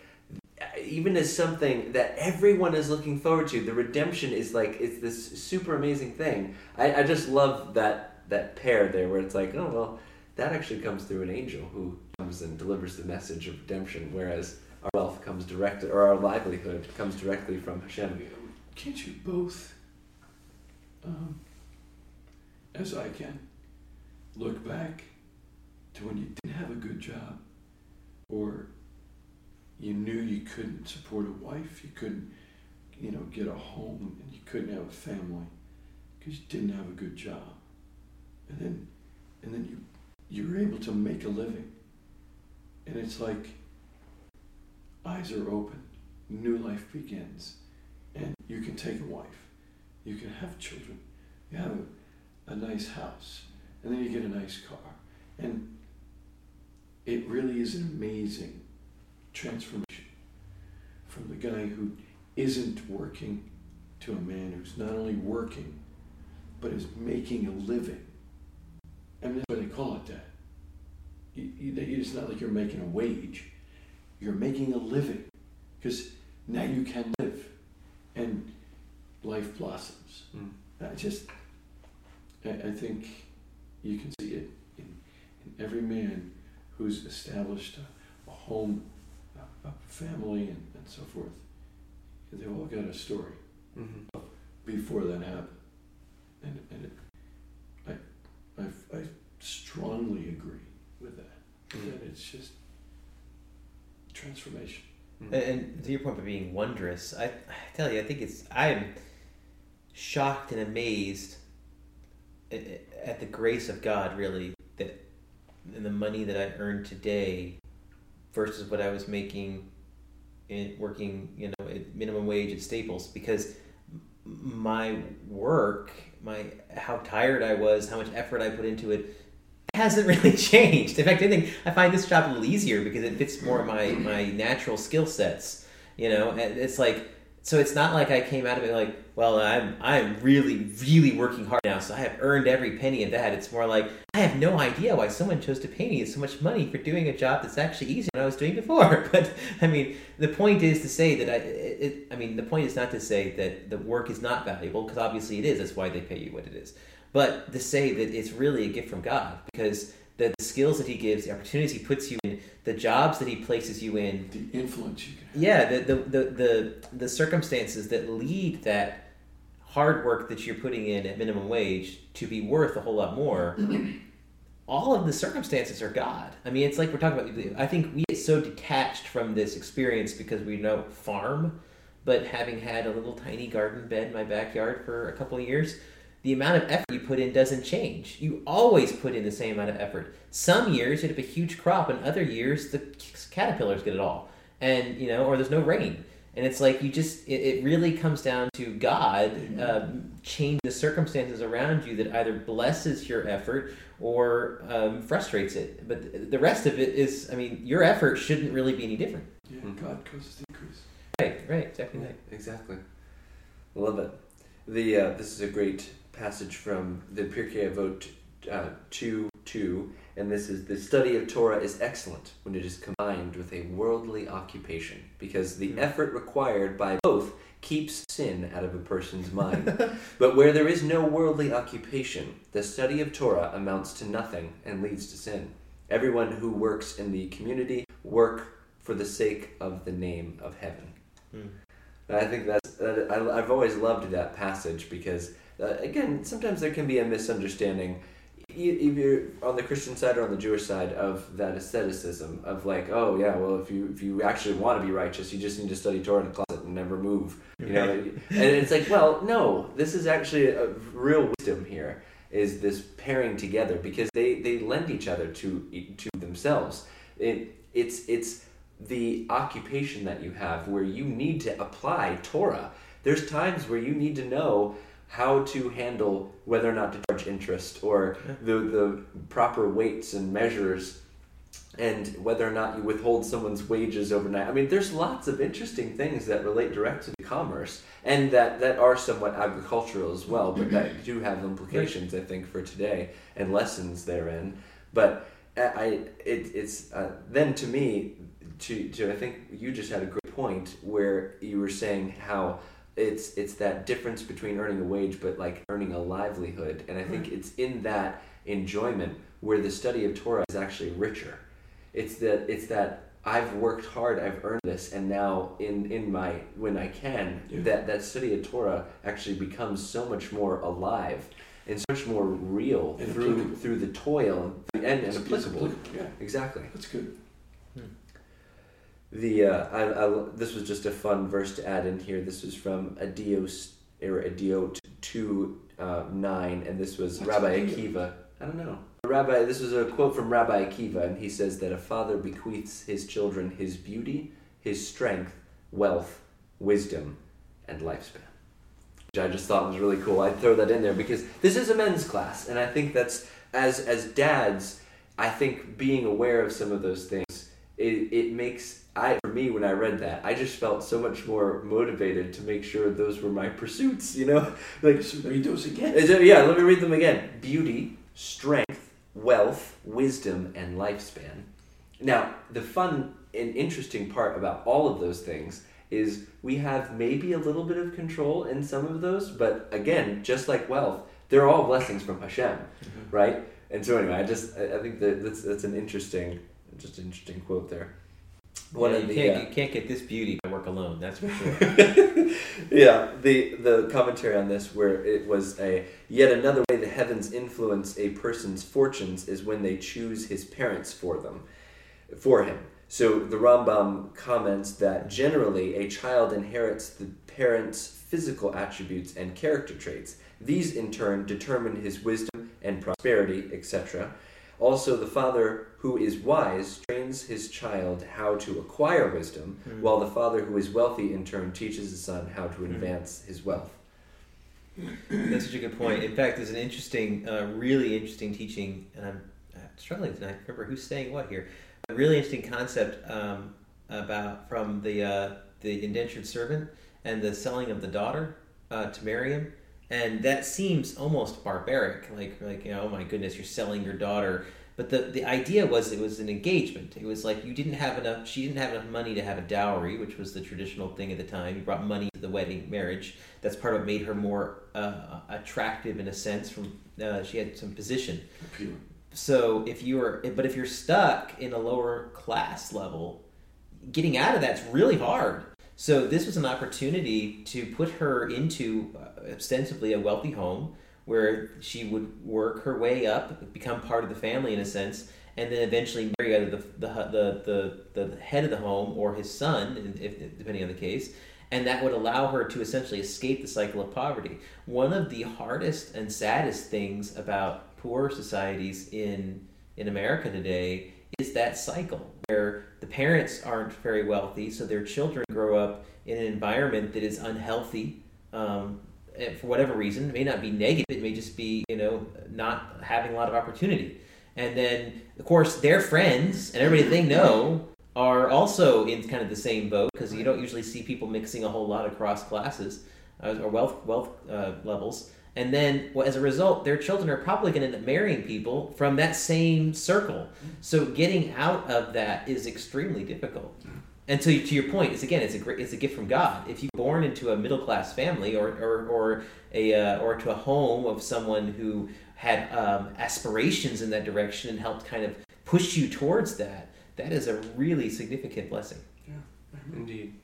even as something that everyone is looking forward to the redemption is like it's this super amazing thing. I, I just love that that pair there where it's like oh well that actually comes through an angel who comes and delivers the message of redemption whereas our wealth comes directly or our livelihood comes directly from hashem. Can't you both, um, as I can, look back to when you didn't have a good job, or you knew you couldn't support a wife, you couldn't, you know, get a home, and you couldn't have a family because you didn't have a good job, and then, and then you you were able to make a living, and it's like eyes are open, new life begins and you can take a wife, you can have children, you have a, a nice house, and then you get a nice car. And it really is amazing transformation from the guy who isn't working to a man who's not only working, but is making a living. I mean, that's why they call it that. You, you, it's not like you're making a wage, you're making a living because now you can live and life blossoms. Mm. I just, I, I think you can see it in, in every man who's established a, a home, family, and, and so forth. They've all got a story mm-hmm. before that happened. And, and it, I, I, I strongly agree with that. Mhm. That it's just transformation. And, and to your point of being wondrous, I, I tell you, I think it's I'm shocked and amazed at, at the grace of God, really, that and the money that I earned today versus what I was making in working, you know, at minimum wage at Staples, because my work, my how tired I was, how much effort I put into it, hasn't really changed. In fact, I think I find this job a little easier because it fits more my my natural skill sets. You know, it's like so it's not like I came out of it like, well, I'm I'm really really working hard now, so I have earned every penny of that. It's more like I have no idea why someone chose to pay me so much money for doing a job that's actually easier than I was doing before. But I mean, the point is to say that I it, I mean, the point is not to say that the work is not valuable because obviously it is. That's why they pay you what it is but to say that it's really a gift from God because the, the skills that He gives, the opportunities He puts you in, the jobs that He places you in, The influence you can have. yeah, the the, the, the, the circumstances that lead that hard work that you're putting in at minimum wage to be worth a whole lot more. all of the circumstances are God. I mean, it's like we're talking about. I think we get so detached from this experience because we know farm, but having had a little tiny garden bed in my backyard for a couple of years, the amount of effort you put in doesn't change. You always put in the same amount of effort. Some years you have a huge crop, and other years the caterpillars get it all, and you know, or there's no rain. And it's like you just, it, it really comes down to God um, change the circumstances around you that either blesses your effort or um, frustrates it. But the rest of it is, I mean, your effort shouldn't really be any different. Yeah, Mhm. God causes the increase. Right, right, exactly right. Exactly. Love it. The uh, this is a great passage from the Pirkei Avot uh, two two, and this is the study of Torah is excellent when it is combined with a worldly occupation, because the Hmm. effort required by both keeps sin out of a person's mind. but where there is no worldly occupation, the study of Torah amounts to nothing and leads to sin. Everyone who works in the community work for the sake of the name of heaven. And I think that's that, I, I've always loved that passage because uh, again sometimes there can be a misunderstanding if you're on the Christian side or on the Jewish side of that asceticism of like oh yeah well if you if you actually want to be righteous you just need to study Torah in the closet and and never move. You know, and it's like, well, no, this is actually a real wisdom here. Is this pairing together because they, they lend each other to to themselves. It it's it's the occupation that you have where you need to apply Torah. There's times where you need to know how to handle whether or not to charge interest or the the proper weights and measures and whether or not you withhold someone's wages overnight. I mean, there's lots of interesting things that relate directly to commerce and that, that are somewhat agricultural as well, but that do have implications, I think, for today and lessons therein. But I, it, it's uh, then to me, to, to I think you just had a great point where you were saying how it's it's that difference between earning a wage but like earning a livelihood, and I think it's in that enjoyment where the study of Torah is actually richer it's that it's that I've worked hard, I've earned this, and now in in my when I can, Yeah. that that study of Torah actually becomes so much more alive and so much more real And through applicable. through the toil and, and, and applicable. applicable, Yeah, Exactly. that's good. The uh, I, I, this was just a fun verse to add in here. This was from Adios or Adio two uh, nine, and this was What's Rabbi Akiva. I don't know. Rabbi, this was a quote from Rabbi Akiva, and he says that a father bequeaths his children his beauty, his strength, wealth, wisdom, and lifespan. Which I just thought was really cool. I'd throw that in there because this is a men's class, and I think that's as as dads, I think being aware of some of those things, it, it makes I for me when I read that, I just felt so much more motivated to make sure those were my pursuits. You know, like So read those again. is it- yeah, let me read them again. Beauty, strength, wealth, wisdom, and lifespan. Now, the fun and interesting part about all of those things is we have maybe a little bit of control in some of those, but again, just like wealth, they're all blessings from Hashem, mm-hmm. right? And so anyway, I just I I think that that's that's an interesting, just an interesting quote there. One Yeah, of you, the, can't, uh, you can't get this beauty by work alone. That's for sure. yeah, the the commentary on this where it was a yet another way the heavens influence a person's fortunes is when they choose his parents for them for him. So the Rambam comments that generally a child inherits the parents' physical attributes and character traits. These in turn determine his wisdom and prosperity, etc. Also, the father who is wise trains his child how to acquire wisdom, while the father who is wealthy in turn teaches his son how to advance his wealth. That's such a good point. In fact, there's an interesting, uh, really interesting teaching, and I'm uh, struggling to remember who's saying what here. A really interesting concept um, about from the uh, the indentured servant and the selling of the daughter uh, to marry him, and that seems almost barbaric. Like like you know, oh my goodness, you're selling your daughter. But the, the idea was it was an engagement. It was like you didn't have enough. She didn't have enough money to have a dowry, which was the traditional thing at the time. You brought money to the wedding marriage. That's part of what made her more uh, attractive in a sense. From uh, she had some position. So if you were, but if you're stuck in a lower class level, getting out of that's really hard. So this was an opportunity to put her into uh, ostensibly a wealthy home where she would work her way up, become part of the family in a sense, and then eventually marry either the the the, the, head of the home or his son, if, depending on the case. And that would allow her to essentially escape the cycle of poverty. One of the hardest and saddest things about poor societies in in America today is that cycle where the parents aren't very wealthy, so their children grow up in an environment that is unhealthy. Um, for whatever reason, it may not be negative; it may just be you know not having a lot of opportunity. And then, of course, their friends and everybody they know are also in kind of the same boat because you don't usually see people mixing a whole lot across classes uh, or wealth wealth uh, levels. And then, well, as a result, their children are probably going to end up marrying people from that same circle. So getting out of that is extremely difficult. And so, to your point, is again, it's a great, it's a gift from God. If you're born into a middle class family, or or, or a uh, or to a home of someone who had um, aspirations in that direction and helped kind of push you towards that, that is a really significant blessing. Yeah indeed.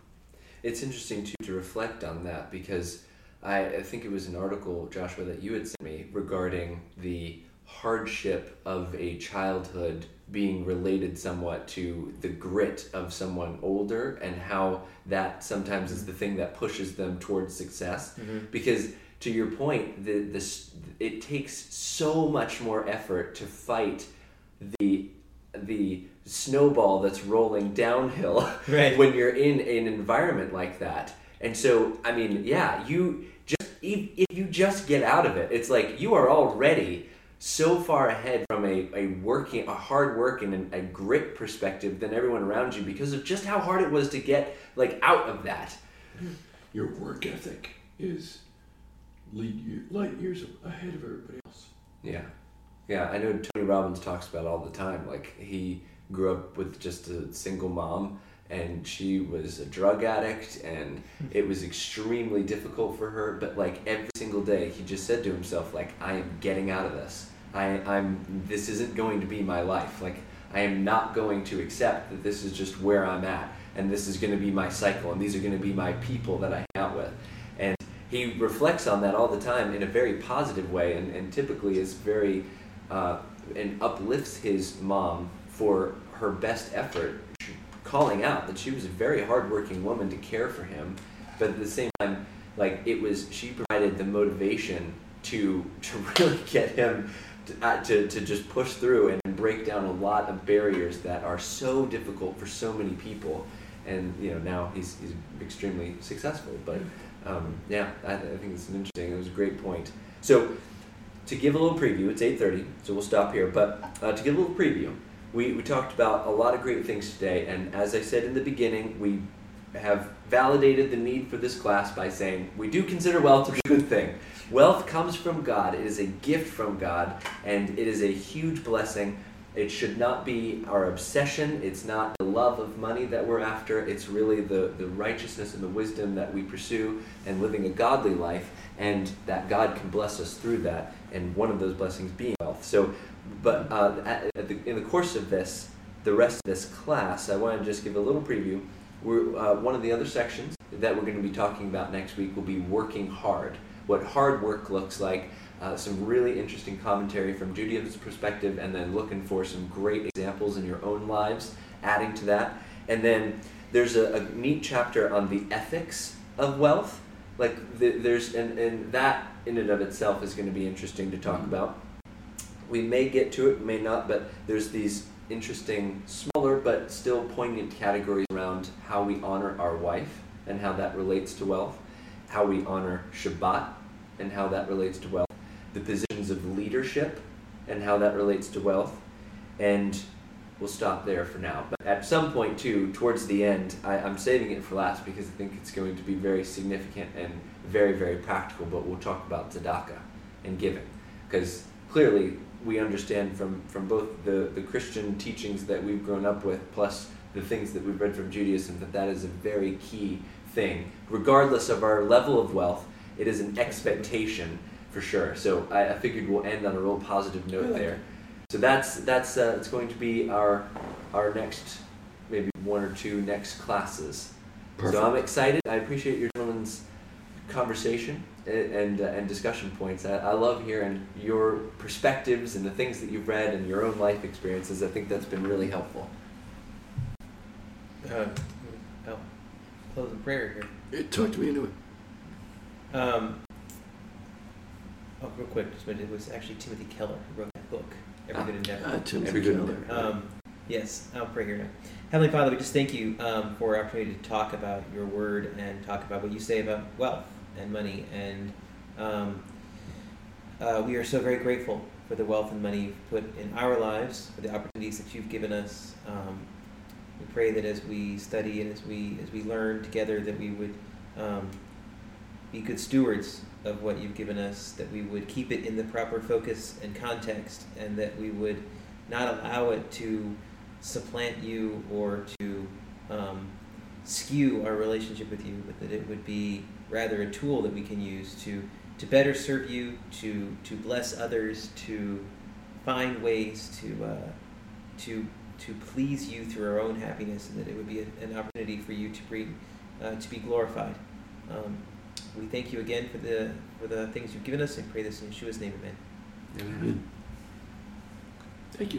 It's interesting too to reflect on that because I, I think it was an article, Joshua, that you had sent me regarding the hardship of a childhood being related somewhat to the grit of someone older and how that sometimes is the thing that pushes them towards success. Mm-hmm. Because to your point the this it takes so much more effort to fight the the snowball that's rolling downhill Right. when you're in an environment like that. And so i mean yeah you just if, if you just get out of it it's like you are already so far ahead from a, a working a hard work and a grit perspective than everyone around you because of just how hard it was to get like out of that Your work ethic is lead you light years ahead of everybody else. Yeah. Yeah, I know Tony Robbins talks about all the time. Like, he grew up with just a single mom, and she was a drug addict, and it was extremely difficult for her. But, like, every single day, he just said to himself, like, I am getting out of this. I, I'm, this isn't going to be my life. Like, I am not going to accept that this is just where I'm at, and this is going to be my cycle, and these are going to be my people that I hang out with. And he reflects on that all the time in a very positive way and, and typically is very uh, and uplifts his mom for her best effort calling out that she was a very hardworking woman to care for him but at the same time like it was she provided the motivation to to really get him to, uh, to, to just push through and break down a lot of barriers that are so difficult for so many people. And you know now he's, he's extremely successful but um, yeah I, I think it's an interesting. It was a great point. So to give a little preview it's 8.30 so we'll stop here. But uh, to give a little preview we, we talked about a lot of great things today and as i said in the beginning we have validated the need for this class by saying we do consider wealth to be a good thing wealth comes from god it is a gift from god and it is a huge blessing it should not be our obsession. It's not the love of money that we're after. It's really the, the righteousness and the wisdom that we pursue and living a godly life, and that God can bless us through that. And one of those blessings being wealth. So, but uh, at, at the, in the course of this, the rest of this class, I want to just give a little preview. We're, uh, one of the other sections that we're going to be talking about next week will be working hard. What hard work looks like uh, some really interesting commentary from Judaism's perspective, and then looking for some great examples in your own lives, adding to that. And then there's a, a neat chapter on the ethics of wealth. Like the, there's and, and that in and of itself is going to be interesting to talk about. We may get to it, may not, but there's these interesting, smaller but still poignant categories around how we honor our wife and how that relates to wealth, how we honor Shabbat and how that relates to wealth, the positions of leadership and how that relates to wealth, and we'll stop there for now. But at some point, too, towards the end, I, I'm saving it for last because I think it's going to be very significant and very, very practical. But we'll talk about tzedakah and giving because clearly we understand from, from both the, the Christian teachings that we've grown up with, plus the things that we've read from Judaism, that that is a very key thing. Regardless of our level of wealth, it is an expectation for sure. So I, I figured we'll end on a real positive note there. So that's that's uh, it's going to be our our next maybe one or two next classes. Perfect. So I'm excited. I appreciate your gentlemen's conversation and and, uh, and discussion points. I, I love hearing your perspectives and the things that you've read and your own life experiences. I think that's been really helpful. Uh, oh, close in prayer here. It talked me into it. Um, oh, real quick, just a minute. It was actually Timothy Keller who wrote that book, Every Good Endeavor. Uh, Timothy Every good Keller. Um, yes, I'll pray here now. Heavenly Father, we just thank you um, for our opportunity to talk about your word and talk about what you say about wealth and money. And um, uh, we are so very grateful for the wealth and money you've put in our lives, for the opportunities that you've given us. Um, we pray that as we study and as we as we learn together, that we would um, be good stewards of what you've given us, that we would keep it in the proper focus and context, and that we would not allow it to supplant you or to um, skew our relationship with you, but that it would be rather a tool that we can use to to better serve you, to to bless others, to find ways to uh, to to please you through our own happiness, and that it would be a, an opportunity for you to bring uh, to be glorified. Um, we thank you again for the for the things you've given us, and pray this in Yeshua's name, Amen. Amen. Thank you.